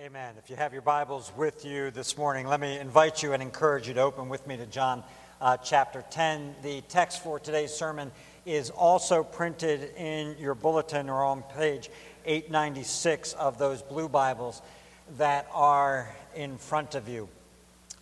Amen. If you have your Bibles with you this morning, let me invite you and encourage you to open with me to John uh, chapter 10. The text for today's sermon is also printed in your bulletin or on page 896 of those blue Bibles that are in front of you.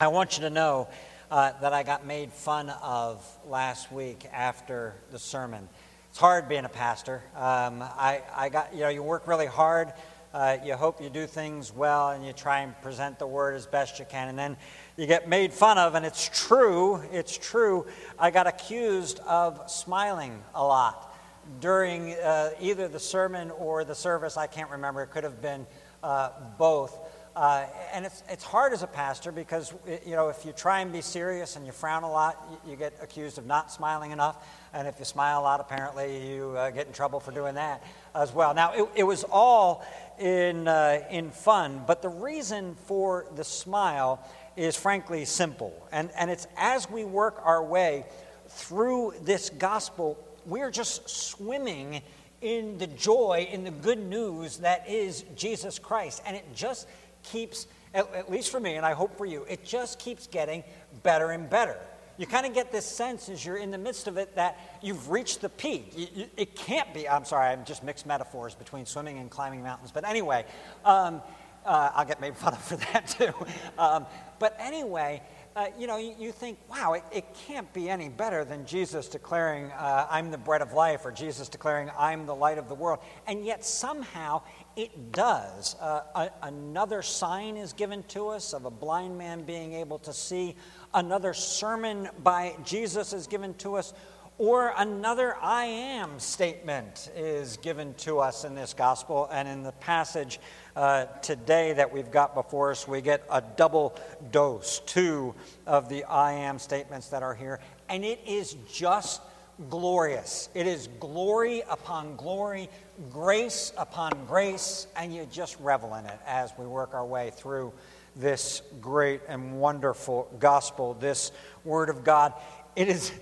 I want you to know uh, that I got made fun of last week after the sermon. It's hard being a pastor. Um, I, I got, you know, you work really hard uh, you hope you do things well and you try and present the word as best you can. And then you get made fun of, and it's true, it's true. I got accused of smiling a lot during uh, either the sermon or the service. I can't remember, it could have been uh, both. Uh, and it's, it's hard as a pastor because, you know, if you try and be serious and you frown a lot, you, you get accused of not smiling enough. And if you smile a lot, apparently you uh, get in trouble for doing that as well. Now, it, it was all in, uh, in fun, but the reason for the smile is frankly simple. And, and it's as we work our way through this gospel, we're just swimming in the joy, in the good news that is Jesus Christ. And it just keeps, at, at least for me, and I hope for you, it just keeps getting better and better. You kind of get this sense as you're in the midst of it that you've reached the peak. You, you, it can't be, I'm sorry, I'm just mixed metaphors between swimming and climbing mountains. But anyway, um, uh, I'll get made fun of for that too. Um, but anyway, uh, you know, you, you, think, wow, it, it, can't be any better than Jesus declaring, uh, I'm the bread of life, or Jesus declaring, I'm the light of the world. And yet somehow it does. Uh, a, another sign is given to us of a blind man being able to see. Another sermon by Jesus is given to us. Or another I am statement is given to us in this gospel. And in the passage uh, today that we've got before us, we get a double dose, two of the I am statements that are here. And it is just glorious. It is glory upon glory, grace upon grace, and you just revel in it as we work our way through this great and wonderful gospel, this word of God. It is.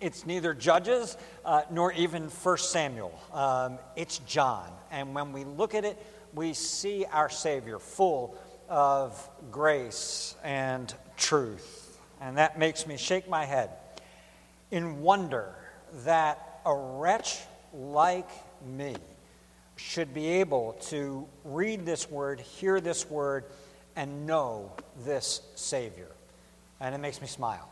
It's neither Judges uh, nor even First Samuel. Um, it's John. And when we look at it, we see our Savior full of grace and truth. And that makes me shake my head in wonder that a wretch like me should be able to read this word, hear this word, and know this Savior. And it makes me smile.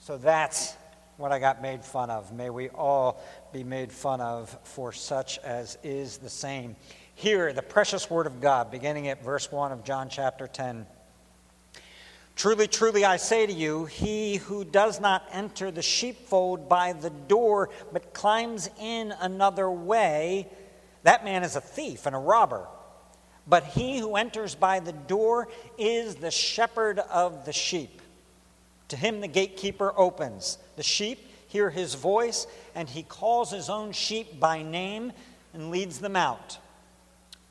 So that's what I got made fun of. May we all be made fun of for such as is the same. Here, the precious word of God, beginning at verse 1 of John chapter 10. Truly, truly, I say to you, he who does not enter the sheepfold by the door, but climbs in another way, that man is a thief and a robber. But he who enters by the door is the shepherd of the sheep. To him the gatekeeper opens. The sheep hear his voice, and he calls his own sheep by name and leads them out.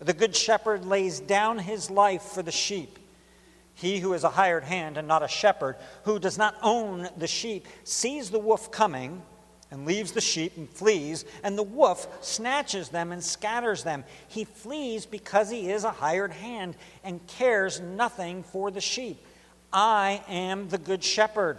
The good shepherd lays down his life for the sheep. He who is a hired hand and not a shepherd, who does not own the sheep, sees the wolf coming and leaves the sheep and flees, and the wolf snatches them and scatters them. He flees because he is a hired hand and cares nothing for the sheep. I am the good shepherd.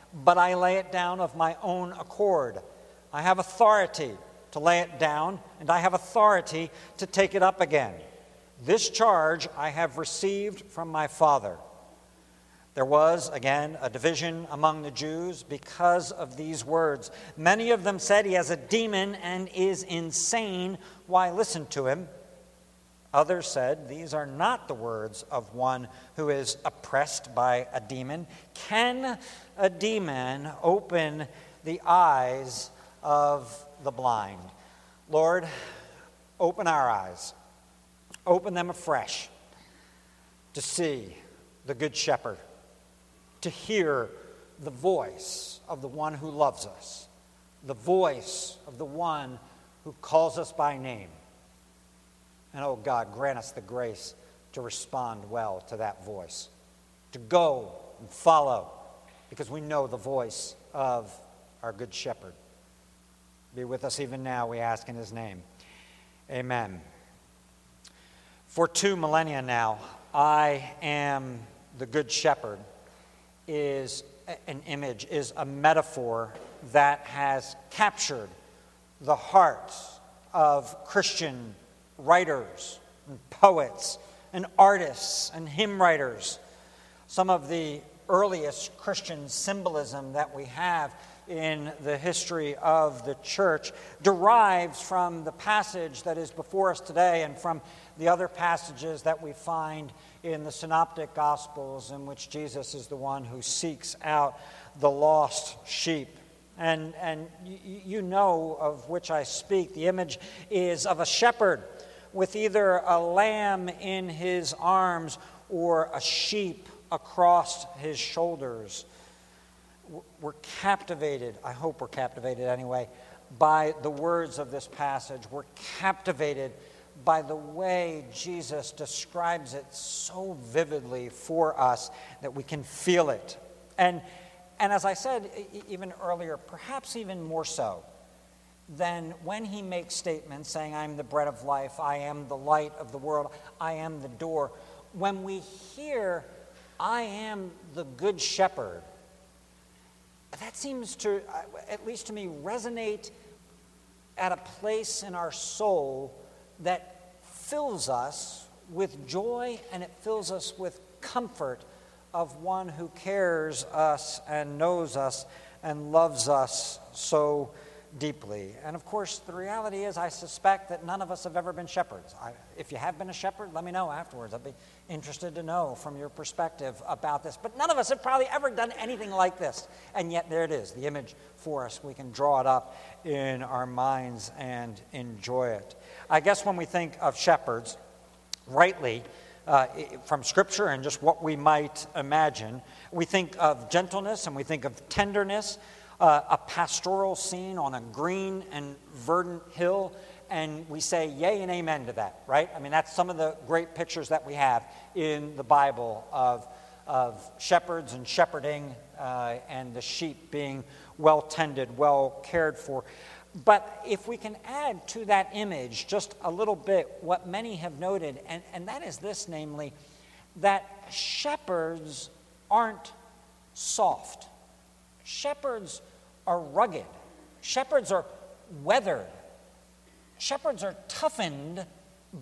but I lay it down of my own accord. I have authority to lay it down, and I have authority to take it up again. This charge I have received from my Father. There was, again, a division among the Jews because of these words. Many of them said he has a demon and is insane. Why listen to him? Others said, These are not the words of one who is oppressed by a demon. Can a demon open the eyes of the blind? Lord, open our eyes, open them afresh to see the Good Shepherd, to hear the voice of the one who loves us, the voice of the one who calls us by name. And oh God, grant us the grace to respond well to that voice, to go and follow, because we know the voice of our Good Shepherd. Be with us even now, we ask in his name. Amen. For two millennia now, I am the Good Shepherd is an image, is a metaphor that has captured the hearts of Christian writers and poets and artists and hymn writers. Some of the earliest Christian symbolism that we have in the history of the church derives from the passage that is before us today and from the other passages that we find in the synoptic gospels in which Jesus is the one who seeks out the lost sheep. And, and you know of which I speak. The image is of a shepherd with either a lamb in his arms or a sheep across his shoulders. We're captivated, I hope we're captivated anyway, by the words of this passage. We're captivated by the way Jesus describes it so vividly for us that we can feel it. And, and as I said even earlier, perhaps even more so, than when he makes statements saying, I'm the bread of life, I am the light of the world, I am the door, when we hear, I am the good shepherd, that seems to, uh, at least to me, resonate at a place in our soul that fills us with joy and it fills us with comfort of one who cares us and knows us and loves us so deeply. And of course, the reality is, I suspect that none of us have ever been shepherds. I, if you have been a shepherd, let me know afterwards. I'd be interested to know from your perspective about this. But none of us have probably ever done anything like this. And yet, there it is, the image for us. We can draw it up in our minds and enjoy it. I guess when we think of shepherds, rightly, uh, from Scripture and just what we might imagine, we think of gentleness and we think of tenderness uh, a pastoral scene on a green and verdant hill, and we say yay and amen to that, right? I mean, that's some of the great pictures that we have in the Bible of, of shepherds and shepherding uh, and the sheep being well tended, well cared for. But if we can add to that image just a little bit what many have noted, and, and that is this namely, that shepherds aren't soft. Shepherds are rugged, shepherds are weathered, shepherds are toughened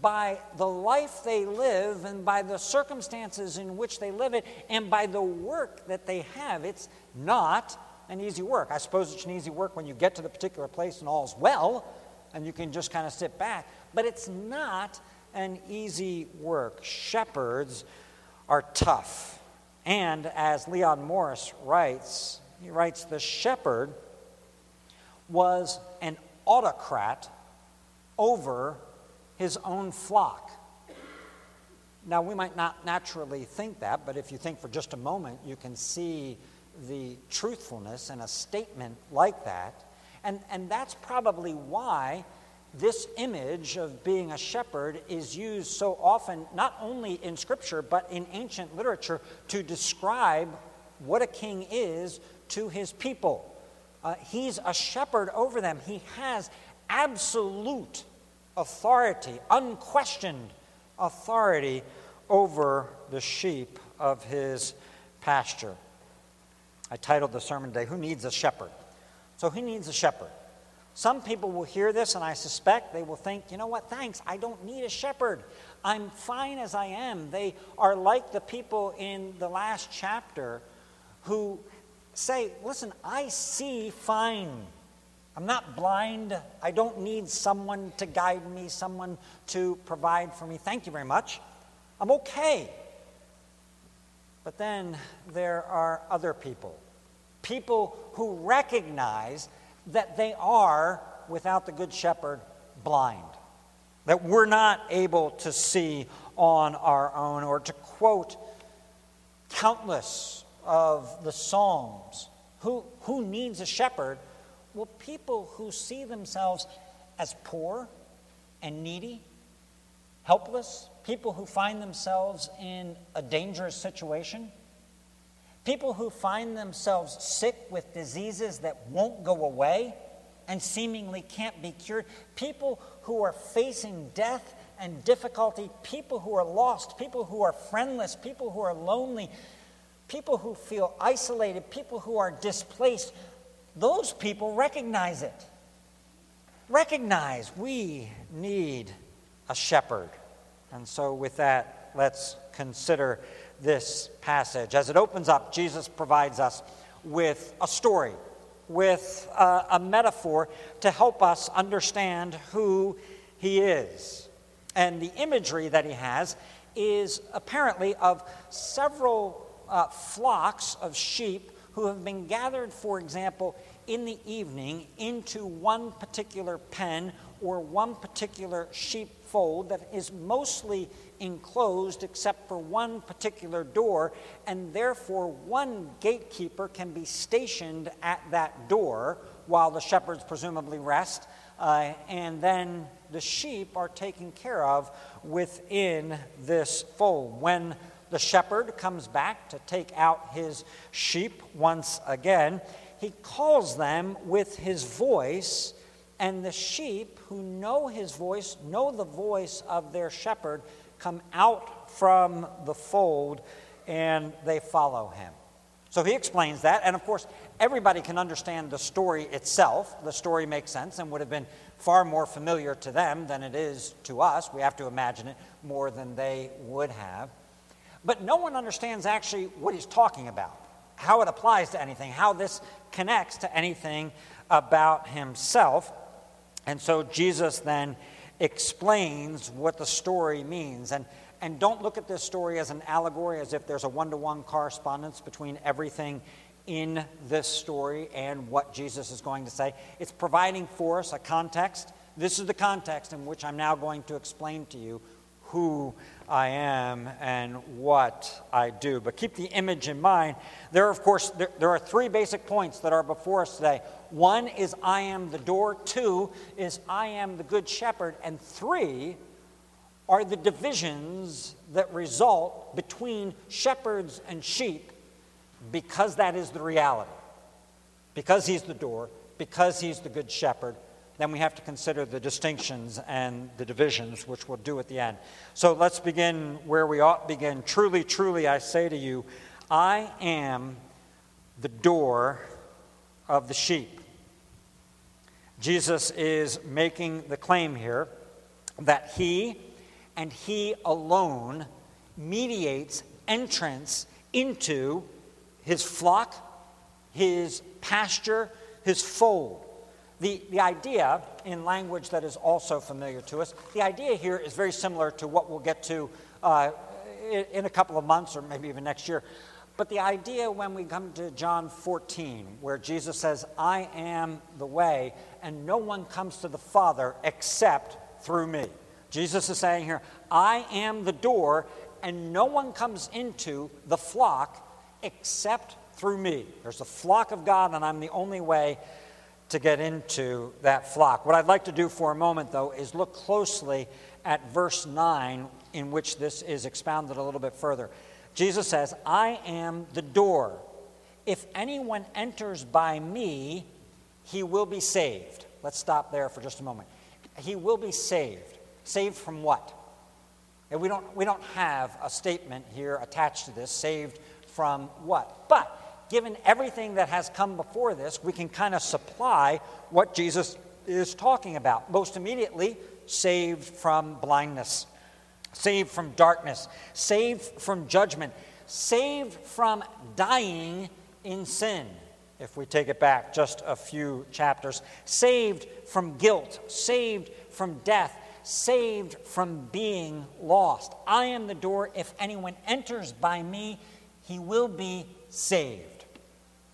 by the life they live and by the circumstances in which they live it and by the work that they have. It's not an easy work. I suppose it's an easy work when you get to the particular place and all's well and you can just kind of sit back, but it's not an easy work. Shepherds are tough. And as Leon Morris writes, he writes, The shepherd was an autocrat over his own flock. Now, we might not naturally think that, but if you think for just a moment, you can see the truthfulness in a statement like that. And, and that's probably why this image of being a shepherd is used so often, not only in Scripture, but in ancient literature, to describe what a king is to his people. Uh, he's a shepherd over them, he has absolute authority, unquestioned authority over the sheep of his pasture. I titled the sermon today, Who Needs a Shepherd? So, who needs a shepherd? Some people will hear this, and I suspect they will think, you know what, thanks, I don't need a shepherd. I'm fine as I am. They are like the people in the last chapter who say, listen, I see fine. I'm not blind. I don't need someone to guide me, someone to provide for me. Thank you very much. I'm okay. But then there are other people, people who recognize that they are, without the Good Shepherd, blind. That we're not able to see on our own, or to quote countless of the Psalms. Who, who needs a shepherd? Well, people who see themselves as poor and needy, helpless, people who find themselves in a dangerous situation, people who find themselves sick with diseases that won't go away and seemingly can't be cured, people who are facing death and difficulty, people who are lost, people who are friendless, people who are lonely, people who feel isolated, people who are displaced, those people recognize it. Recognize we need a shepherd. And so, with that, let's consider this passage. As it opens up, Jesus provides us with a story, with a, a metaphor to help us understand who he is. And the imagery that he has is apparently of several uh, flocks of sheep who have been gathered, for example, in the evening into one particular pen or one particular sheepfold that is mostly enclosed except for one particular door, and therefore one gatekeeper can be stationed at that door while the shepherds presumably rest, uh, and then the sheep are taken care of within this fold. When the shepherd comes back to take out his sheep once again. He calls them with his voice, and the sheep who know his voice, know the voice of their shepherd, come out from the fold and they follow him. So he explains that, and of course, everybody can understand the story itself. The story makes sense and would have been far more familiar to them than it is to us. We have to imagine it more than they would have. But no one understands actually what he's talking about, how it applies to anything, how this connects to anything about himself. And so Jesus then explains what the story means. And, and don't look at this story as an allegory, as if there's a one to one correspondence between everything in this story and what Jesus is going to say. It's providing for us a context. This is the context in which I'm now going to explain to you who I am and what I do. But keep the image in mind. There, are, of course, there, there, are three basic points that are before us today. One is I am the door, two is I am the good shepherd, and three are the divisions that result between shepherds and sheep because that is the reality. Because he's the door, because he's the good shepherd, then we have to consider the distinctions and the divisions, which we'll do at the end. So let's begin where we ought to begin. Truly, truly, I say to you, I am the door of the sheep. Jesus is making the claim here that he and he alone mediates entrance into his flock, his pasture, his fold. The, the idea, in language that is also familiar to us, the idea here is very similar to what we'll get to uh, in, in a couple of months or maybe even next year. But the idea when we come to John 14, where Jesus says, I am the way, and no one comes to the Father except through me. Jesus is saying here, I am the door, and no one comes into the flock except through me. There's a flock of God, and I'm the only way to get into that flock. What I'd like to do for a moment, though, is look closely at verse 9, in which this is expounded a little bit further. Jesus says, I am the door. If anyone enters by me, he will be saved. Let's stop there for just a moment. He will be saved. Saved from what? And we don't, we don't have a statement here attached to this, saved from what? But given everything that has come before this, we can kind of supply what Jesus is talking about. Most immediately, saved from blindness, saved from darkness, saved from judgment, saved from dying in sin. If we take it back just a few chapters, saved from guilt, saved from death, saved from being lost. I am the door. If anyone enters by me, he will be saved.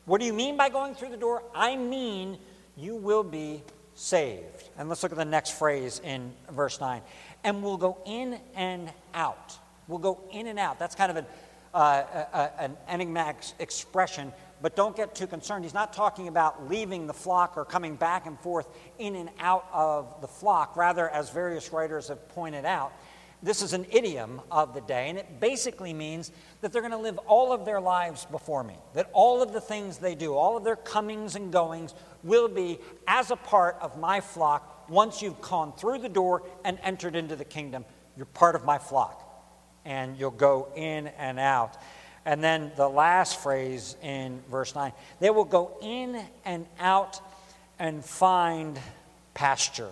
What do you mean by going through the door? I mean you will be saved. And let's look at the next phrase in verse 9. And we'll go in and out. We'll go in and out. That's kind of an, uh, an enigmatic expression but don't get too concerned. He's not talking about leaving the flock or coming back and forth in and out of the flock. Rather, as various writers have pointed out, this is an idiom of the day, and it basically means that they're going to live all of their lives before me. That all of the things they do, all of their comings and goings, will be as a part of my flock once you've gone through the door and entered into the kingdom. You're part of my flock, and you'll go in and out. And then the last phrase in verse 9 they will go in and out and find pasture.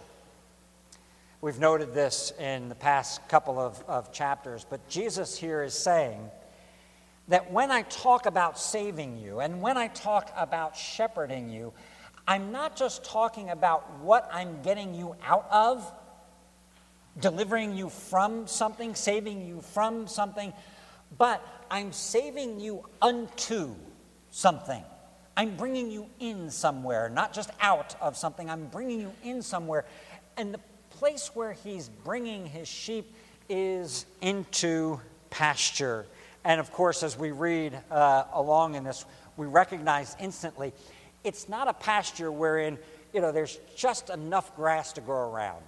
We've noted this in the past couple of, of chapters, but Jesus here is saying that when I talk about saving you and when I talk about shepherding you, I'm not just talking about what I'm getting you out of, delivering you from something, saving you from something, but I'm saving you unto something. I'm bringing you in somewhere, not just out of something. I'm bringing you in somewhere. And the place where he's bringing his sheep is into pasture. And of course, as we read uh, along in this, we recognize instantly it's not a pasture wherein you know there's just enough grass to grow around.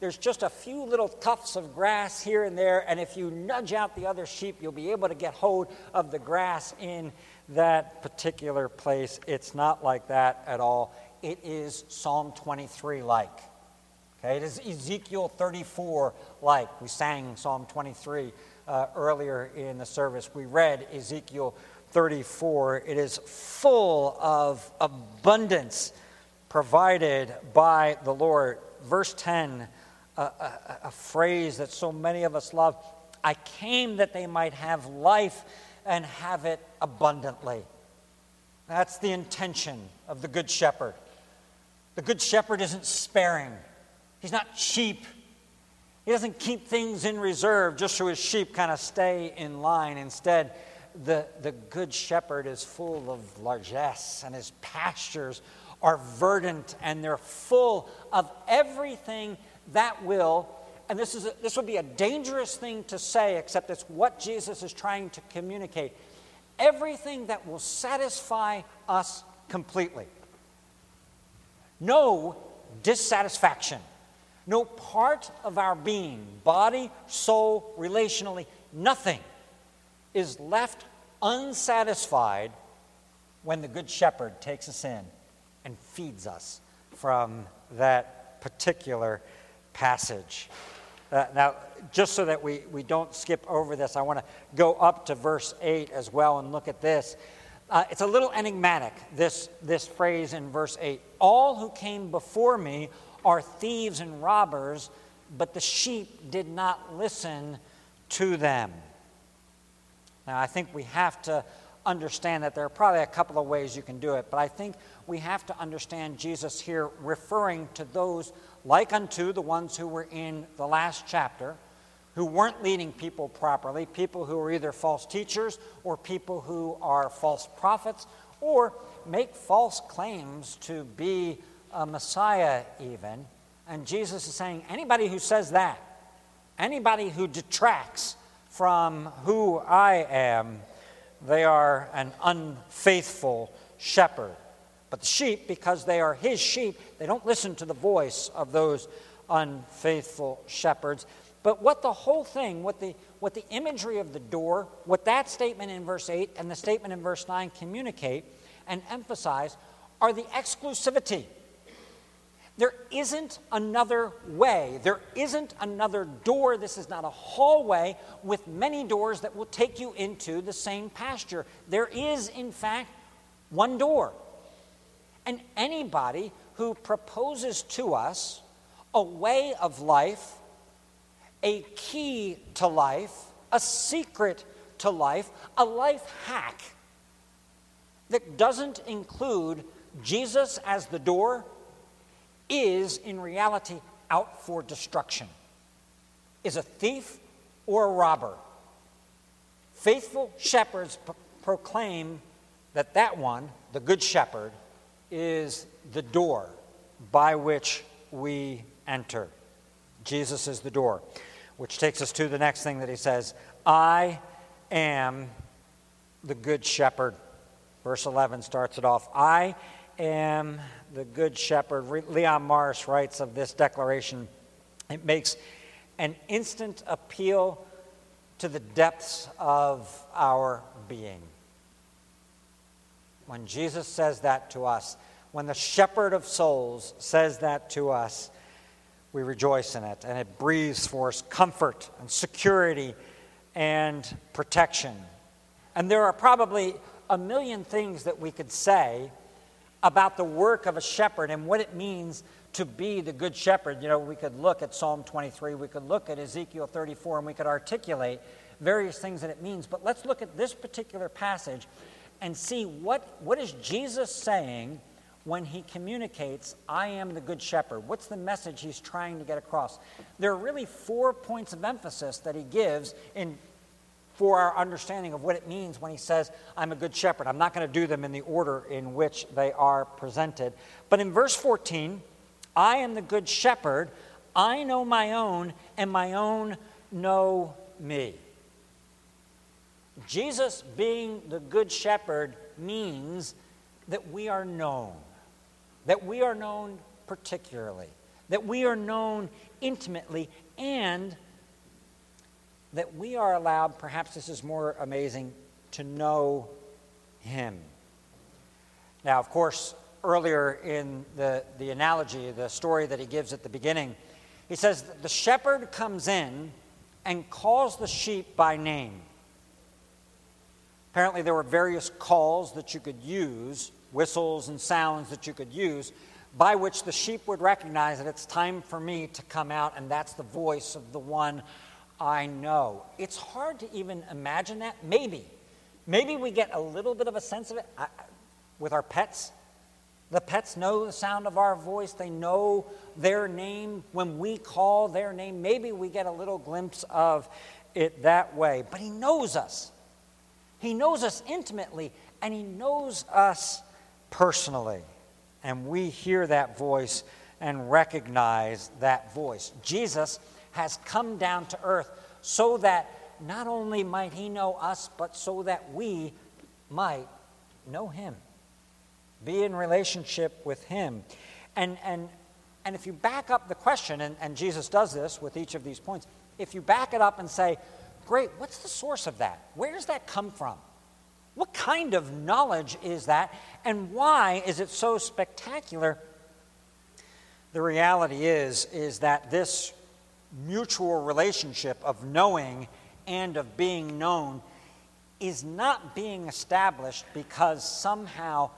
There's just a few little tufts of grass here and there, and if you nudge out the other sheep, you'll be able to get hold of the grass in that particular place. It's not like that at all. It is Psalm 23 like. Okay, it is Ezekiel 34 like. We sang Psalm 23 uh, earlier in the service. We read Ezekiel 34. It is full of abundance provided by the Lord. Verse 10 a, a, a phrase that so many of us love I came that they might have life and have it abundantly. That's the intention of the Good Shepherd. The Good Shepherd isn't sparing, he's not cheap. He doesn't keep things in reserve just so his sheep kind of stay in line. Instead, the, the Good Shepherd is full of largesse, and his pastures are verdant and they're full of everything that will, and this, is a, this would be a dangerous thing to say, except it's what Jesus is trying to communicate. Everything that will satisfy us completely. No dissatisfaction. No part of our being, body, soul, relationally, nothing is left unsatisfied when the Good Shepherd takes us in and feeds us from that particular passage. Uh, now, just so that we, we don't skip over this, I want to go up to verse 8 as well and look at this. Uh, it's a little enigmatic, this, this phrase in verse 8. All who came before me are thieves and robbers, but the sheep did not listen to them. Now, I think we have to understand that there are probably a couple of ways you can do it, but I think we have to understand Jesus here referring to those like unto the ones who were in the last chapter, who weren't leading people properly, people who are either false teachers or people who are false prophets or make false claims to be a Messiah, even. And Jesus is saying anybody who says that, anybody who detracts from who I am, they are an unfaithful shepherd. But the sheep, because they are his sheep, they don't listen to the voice of those unfaithful shepherds. But what the whole thing, what the, what the imagery of the door, what that statement in verse 8 and the statement in verse 9 communicate and emphasize are the exclusivity. There isn't another way. There isn't another door. This is not a hallway with many doors that will take you into the same pasture. There is, in fact, one door. And anybody who proposes to us a way of life, a key to life, a secret to life, a life hack that doesn't include Jesus as the door is in reality out for destruction, is a thief or a robber. Faithful shepherds proclaim that that one, the good shepherd, is the door by which we enter. Jesus is the door, which takes us to the next thing that he says I am the good shepherd. Verse 11 starts it off I am the good shepherd. Leon Morris writes of this declaration it makes an instant appeal to the depths of our being. When Jesus says that to us, when the shepherd of souls says that to us, we rejoice in it. And it breathes for us comfort and security and protection. And there are probably a million things that we could say about the work of a shepherd and what it means to be the good shepherd. You know, we could look at Psalm 23, we could look at Ezekiel 34, and we could articulate various things that it means. But let's look at this particular passage and see what, what is Jesus saying when he communicates, I am the good shepherd. What's the message he's trying to get across? There are really four points of emphasis that he gives in for our understanding of what it means when he says, I'm a good shepherd. I'm not going to do them in the order in which they are presented. But in verse 14, I am the good shepherd. I know my own, and my own know me. Jesus being the good shepherd means that we are known, that we are known particularly, that we are known intimately, and that we are allowed, perhaps this is more amazing, to know Him. Now, of course, earlier in the, the analogy, the story that he gives at the beginning, he says the shepherd comes in and calls the sheep by name. Apparently, there were various calls that you could use, whistles and sounds that you could use, by which the sheep would recognize that it's time for me to come out, and that's the voice of the one I know. It's hard to even imagine that. Maybe. Maybe we get a little bit of a sense of it I, with our pets. The pets know the sound of our voice, they know their name. When we call their name, maybe we get a little glimpse of it that way. But He knows us. He knows us intimately, and He knows us personally. And we hear that voice and recognize that voice. Jesus has come down to earth so that not only might he know us, but so that we might know him, be in relationship with him. And, and, and if you back up the question, and, and Jesus does this with each of these points, if you back it up and say, great, what's the source of that? Where does that come from? What kind of knowledge is that? And why is it so spectacular? The reality is, is that this mutual relationship of knowing and of being known is not being established because somehow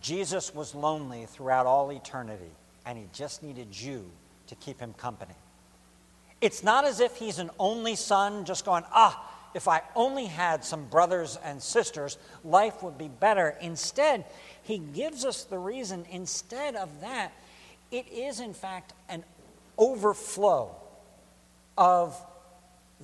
Jesus was lonely throughout all eternity and he just needed you to keep him company. It's not as if he's an only son just going, ah, if I only had some brothers and sisters, life would be better. Instead, he gives us the reason, instead of that, it is in fact an overflow of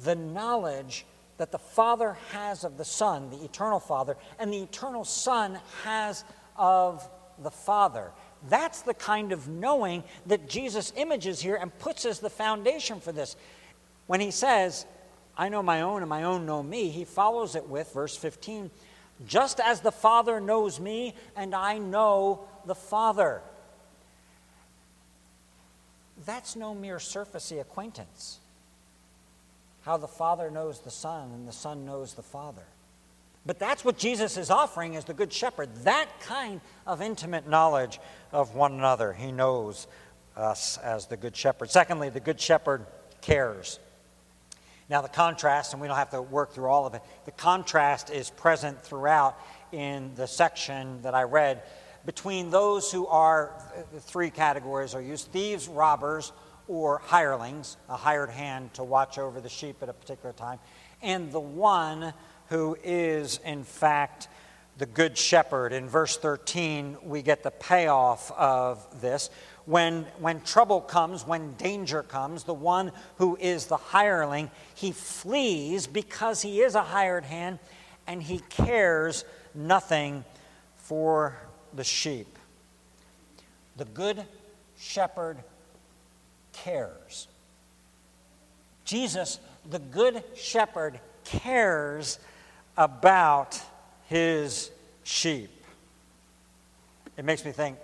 the knowledge that the Father has of the Son, the eternal Father, and the eternal Son has of the Father. That's the kind of knowing that Jesus images here and puts as the foundation for this. When he says, I know my own and my own know me, he follows it with verse 15 just as the Father knows me, and I know the Father. That's no mere surfacey acquaintance. How the Father knows the Son, and the Son knows the Father. But that's what Jesus is offering as the Good Shepherd that kind of intimate knowledge of one another. He knows us as the Good Shepherd. Secondly, the Good Shepherd cares. Now, the contrast, and we don't have to work through all of it, the contrast is present throughout in the section that I read between those who are the three categories are used thieves, robbers, or hirelings, a hired hand to watch over the sheep at a particular time, and the one who is, in fact, the good shepherd. In verse 13, we get the payoff of this. When, when trouble comes, when danger comes, the one who is the hireling, he flees because he is a hired hand and he cares nothing for the sheep. The good shepherd cares. Jesus, the good shepherd, cares about his sheep. It makes me think,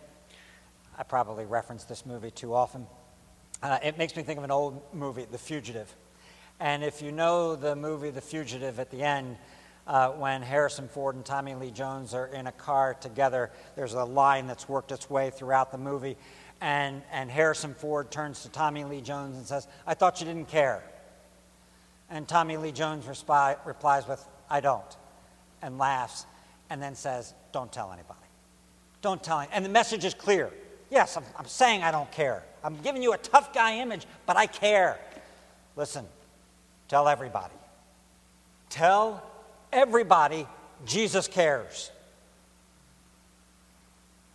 I probably reference this movie too often. Uh, it makes me think of an old movie, The Fugitive. And if you know the movie The Fugitive at the end, uh, when Harrison Ford and Tommy Lee Jones are in a car together, there's a line that's worked its way throughout the movie. And, and Harrison Ford turns to Tommy Lee Jones and says, I thought you didn't care. And Tommy Lee Jones respi- replies with, I don't, and laughs, and then says, Don't tell anybody. Don't tell anybody. And the message is clear. Yes, I'm, I'm saying I don't care. I'm giving you a tough guy image, but I care. Listen, tell everybody. Tell everybody Jesus cares.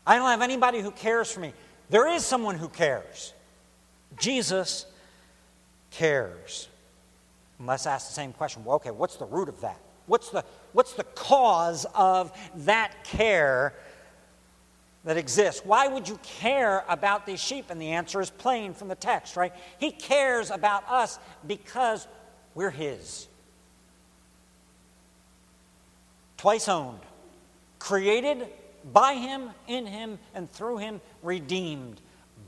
I don't have anybody who cares for me. There is someone who cares. Jesus cares. And let's ask the same question. Well, okay, what's the root of that? What's the, what's the cause of that care that exists? Why would you care about these sheep? And the answer is plain from the text, right? He cares about us because we're His. Twice owned, created by Him, in Him, and through Him, redeemed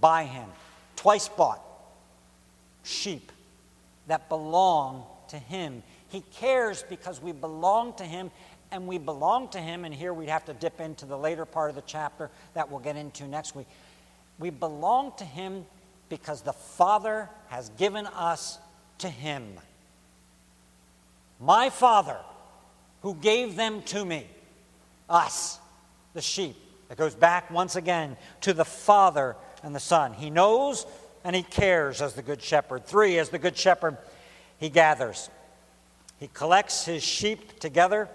by Him. Twice bought sheep that belong to Him. He cares because we belong to Him and we belong to Him. And here we'd have to dip into the later part of the chapter that we'll get into next week. We belong to Him because the Father has given us to Him. My Father, who gave them to me, us, the sheep. It goes back once again to the Father and the Son. He knows and He cares as the Good Shepherd. Three, as the Good Shepherd, He gathers. He collects his sheep together,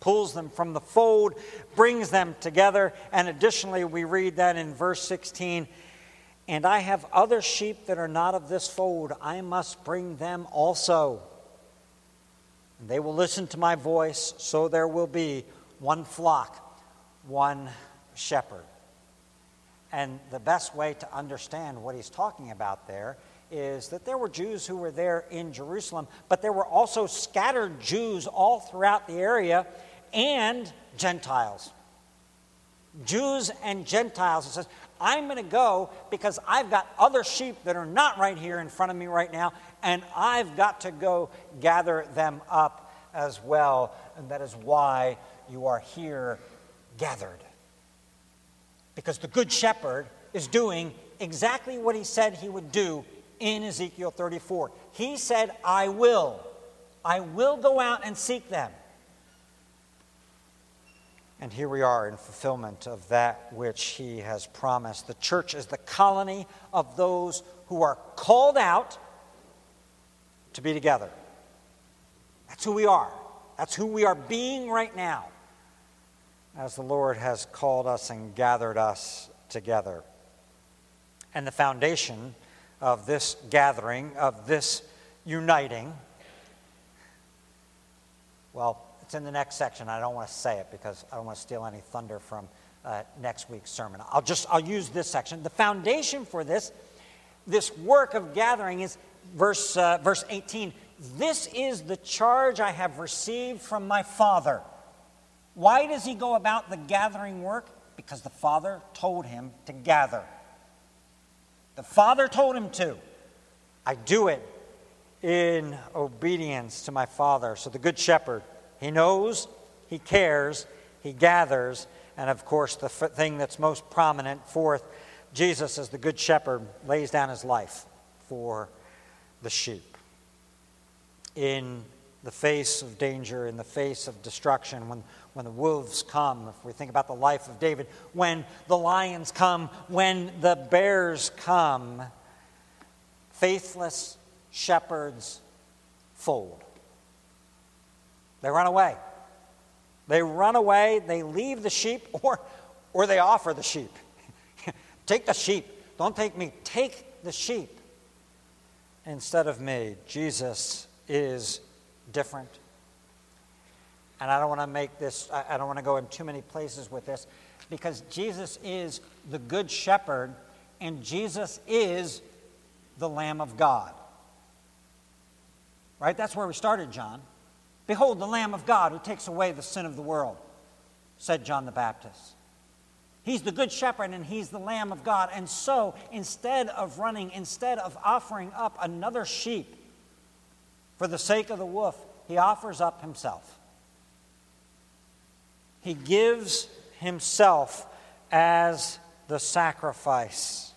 pulls them from the fold, brings them together, and additionally, we read that in verse 16 And I have other sheep that are not of this fold, I must bring them also. And they will listen to my voice, so there will be one flock, one shepherd. And the best way to understand what he's talking about there is that there were Jews who were there in Jerusalem, but there were also scattered Jews all throughout the area and Gentiles. Jews and Gentiles. It says, I'm going to go because I've got other sheep that are not right here in front of me right now, and I've got to go gather them up as well. And that is why you are here gathered. Because the Good Shepherd is doing exactly what he said he would do in Ezekiel 34. He said, I will. I will go out and seek them. And here we are in fulfillment of that which he has promised. The church is the colony of those who are called out to be together. That's who we are. That's who we are being right now as the Lord has called us and gathered us together. And the foundation of this gathering, of this uniting, well, it's in the next section. I don't want to say it because I don't want to steal any thunder from uh, next week's sermon. I'll just I'll use this section. The foundation for this, this work of gathering is verse uh, verse 18. This is the charge I have received from my Father. Why does he go about the gathering work? Because the Father told him to gather. The Father told him to. I do it in obedience to my Father. So the Good Shepherd, he knows, he cares, he gathers, and of course, the f- thing that's most prominent, fourth, Jesus, as the Good Shepherd, lays down his life for the sheep. In the face of danger, in the face of destruction, when, when the wolves come, if we think about the life of David, when the lions come, when the bears come, faithless shepherds fold. They run away. They run away, they leave the sheep, or, or they offer the sheep. take the sheep. Don't take me. Take the sheep instead of me. Jesus is different. And I don't want to make this, I don't want to go in too many places with this because Jesus is the good shepherd and Jesus is the Lamb of God. Right? That's where we started, John. Behold, the Lamb of God who takes away the sin of the world, said John the Baptist. He's the good shepherd and he's the Lamb of God. And so, instead of running, instead of offering up another sheep for the sake of the wolf, he offers up himself. He gives himself as the sacrifice.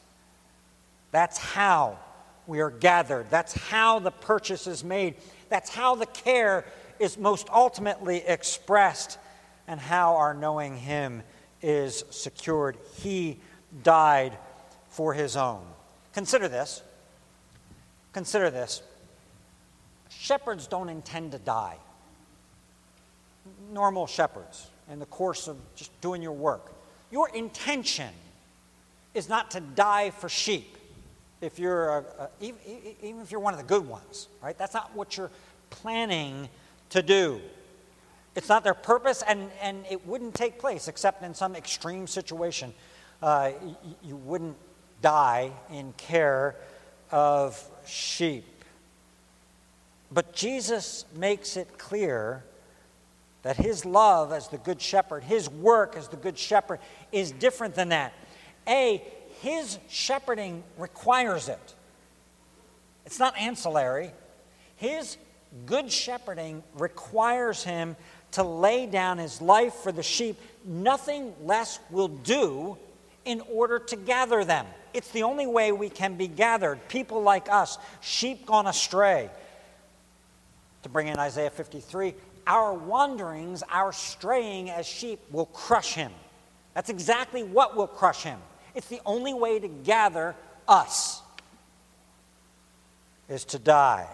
That's how we are gathered. That's how the purchase is made. That's how the care is most ultimately expressed and how our knowing Him is secured. He died for His own. Consider this. Consider this. Shepherds don't intend to die. Normal shepherds, in the course of just doing your work, your intention is not to die for sheep if you're a, a, even, if you're one of the good ones, right? That's not what you're planning to do. It's not their purpose, and, and it wouldn't take place except in some extreme situation. Uh, you wouldn't die in care of sheep. But Jesus makes it clear that his love as the Good Shepherd, his work as the Good Shepherd, is different than that. A, his shepherding requires it, it's not ancillary. His good shepherding requires him to lay down his life for the sheep. Nothing less will do in order to gather them. It's the only way we can be gathered. People like us, sheep gone astray. To bring in Isaiah 53, our wanderings, our straying as sheep will crush him. That's exactly what will crush him. It's the only way to gather us is to die.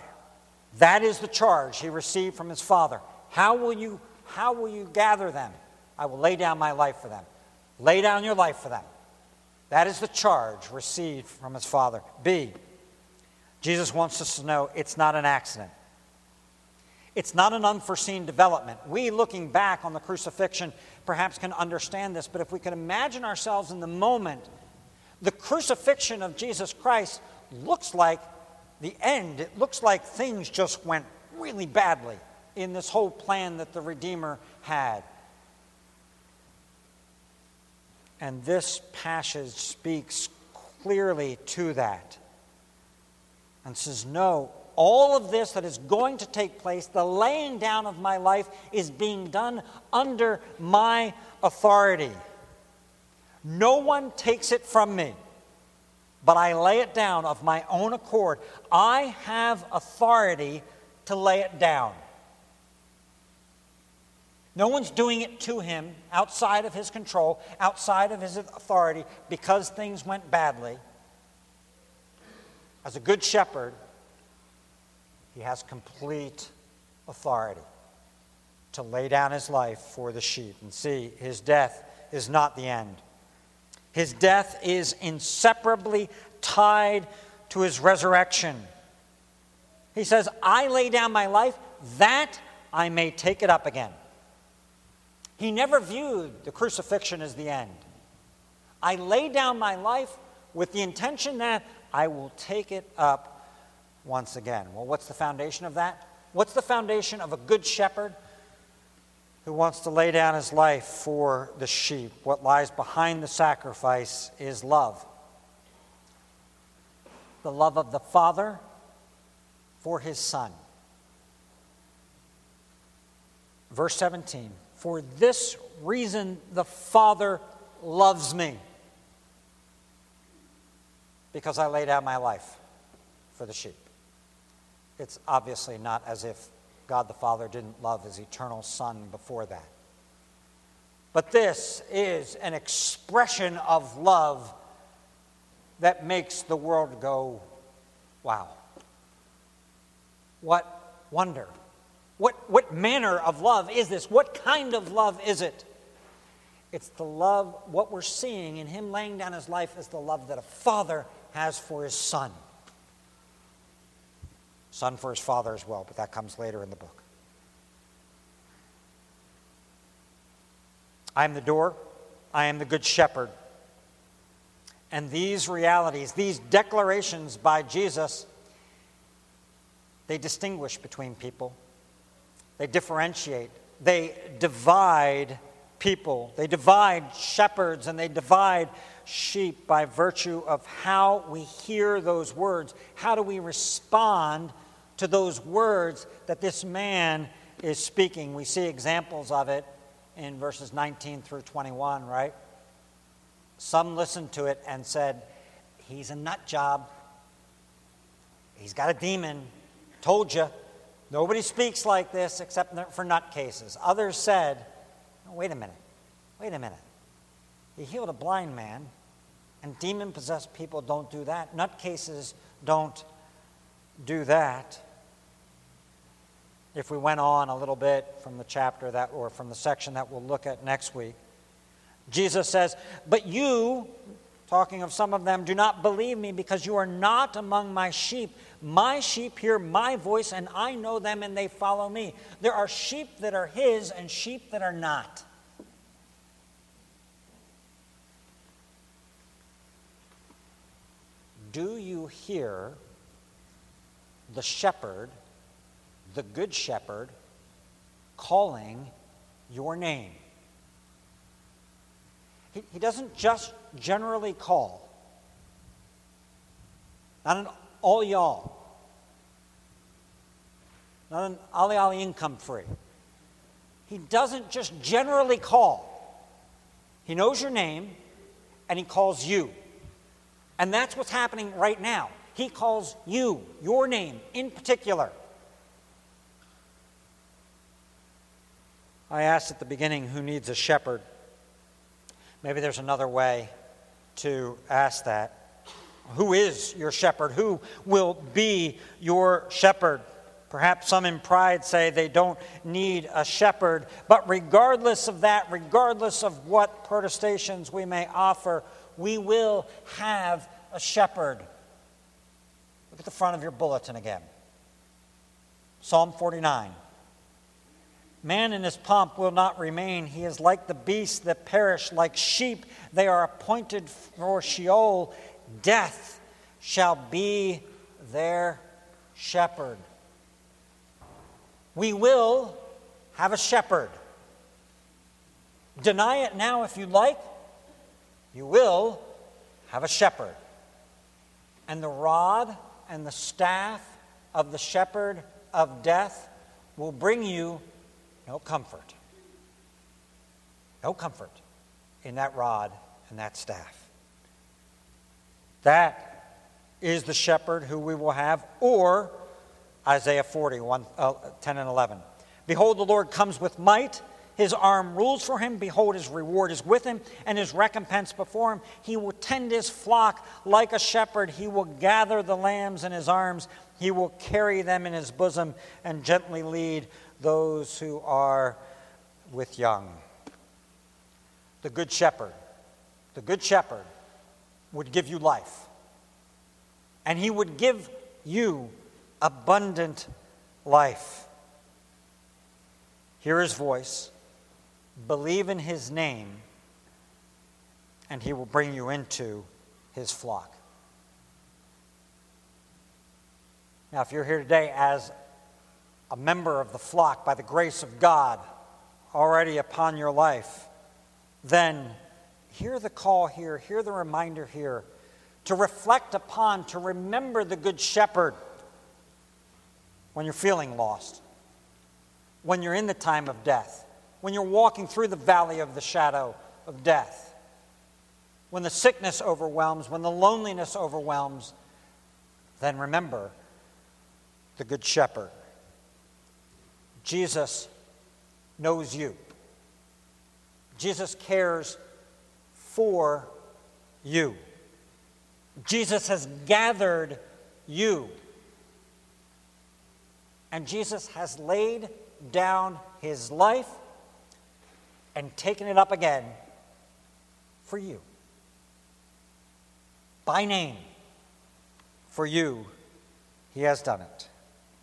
That is the charge he received from his father. How will you how will you gather them? I will lay down my life for them. Lay down your life for them. That is the charge received from his father. B. Jesus wants us to know it's not an accident. It's not an unforeseen development. We, looking back on the crucifixion, perhaps can understand this, but if we can imagine ourselves in the moment, the crucifixion of Jesus Christ looks like the end. It looks like things just went really badly in this whole plan that the Redeemer had. And this passage speaks clearly to that and says, No, all of this that is going to take place, the laying down of my life, is being done under my authority. No one takes it from me, but I lay it down of my own accord. I have authority to lay it down. No one's doing it to him outside of his control, outside of his authority, because things went badly. As a good shepherd, he has complete authority to lay down his life for the sheep. And see, his death is not the end. His death is inseparably tied to his resurrection. He says, I lay down my life that I may take it up again. He never viewed the crucifixion as the end. I lay down my life with the intention that I will take it up once again. Well, what's the foundation of that? What's the foundation of a good shepherd who wants to lay down his life for the sheep. What lies behind the sacrifice is love. The love of the Father for his Son. Verse 17 For this reason the Father loves me, because I lay down my life for the sheep. It's obviously not as if God the Father didn't love his eternal Son before that. But this is an expression of love that makes the world go, wow. What wonder. What, what manner of love is this? What kind of love is it? It's the love, what we're seeing in him laying down his life is the love that a father has for his son son for his father as well, but that comes later in the book. I am the door, I am the good shepherd. And these realities, these declarations by Jesus, they distinguish between people. They differentiate. They divide people. They divide shepherds and they divide sheep by virtue of how we hear those words. How do we respond to those words that this man is speaking. We see examples of it in verses 19 through 21, right? Some listened to it and said, He's a nut job. He's got a demon. Told you. Nobody speaks like this except for nut cases. Others said, oh, Wait a minute. Wait a minute. He healed a blind man, and demon possessed people don't do that. Nut cases don't do that if we went on a little bit from the chapter that, or from the section that we'll look at next week. Jesus says, But you, talking of some of them, do not believe me because you are not among my sheep. My sheep hear my voice, and I know them, and they follow me. There are sheep that are his and sheep that are not. Do you hear the shepherd the Good Shepherd calling your name. He, he doesn't just generally call, not an all y'all, not an ali ali income free. He doesn't just generally call, he knows your name and he calls you. And that's what's happening right now. He calls you, your name in particular. I asked at the beginning who needs a shepherd. Maybe there's another way to ask that. Who is your shepherd? Who will be your shepherd? Perhaps some in pride say they don't need a shepherd, but regardless of that, regardless of what protestations we may offer, we will have a shepherd. Look at the front of your bulletin again Psalm 49. Man in his pomp will not remain. He is like the beasts that perish, like sheep. They are appointed for Sheol. Death shall be their shepherd. We will have a shepherd. Deny it now if you like. You will have a shepherd. And the rod and the staff of the shepherd of death will bring you no comfort. No comfort in that rod and that staff. That is the shepherd who we will have, or Isaiah 40, 1, uh, 10 and 11. Behold, the Lord comes with might. His arm rules for him. Behold, his reward is with him, and his recompense before him. He will tend his flock like a shepherd. He will gather the lambs in his arms. He will carry them in his bosom and gently lead those who are with young. The Good Shepherd, the Good Shepherd would give you life, and he would give you abundant life. Hear his voice, believe in his name, and he will bring you into his flock. Now, if you're here today as a member of the flock by the grace of God, already upon your life, then hear the call here, hear the reminder here to reflect upon, to remember the Good Shepherd when you're feeling lost, when you're in the time of death, when you're walking through the valley of the shadow of death, when the sickness overwhelms, when the loneliness overwhelms, then remember the Good Shepherd. Jesus knows you. Jesus cares for you. Jesus has gathered you. And Jesus has laid down his life and taken it up again for you. By name, for you, he has done it.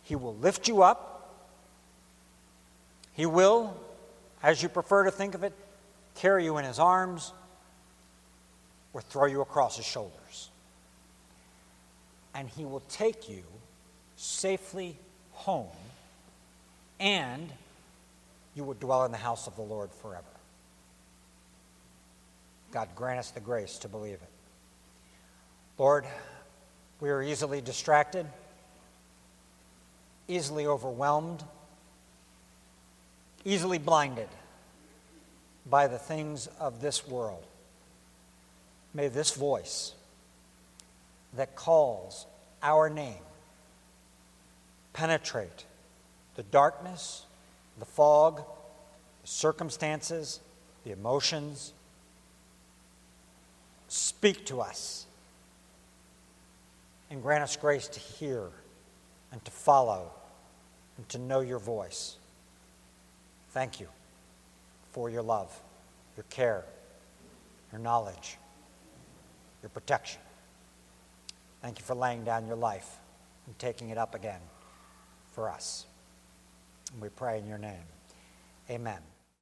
He will lift you up. He will, as you prefer to think of it, carry you in his arms or throw you across his shoulders. And he will take you safely home, and you will dwell in the house of the Lord forever. God grant us the grace to believe it. Lord, we are easily distracted, easily overwhelmed, easily blinded by the things of this world. May this voice that calls our name penetrate the darkness, the fog, the circumstances, the emotions. Speak to us and grant us grace to hear and to follow and to know your voice. Thank you for your love, your care, your knowledge, your protection. Thank you for laying down your life and taking it up again for us. And we pray in your name. Amen.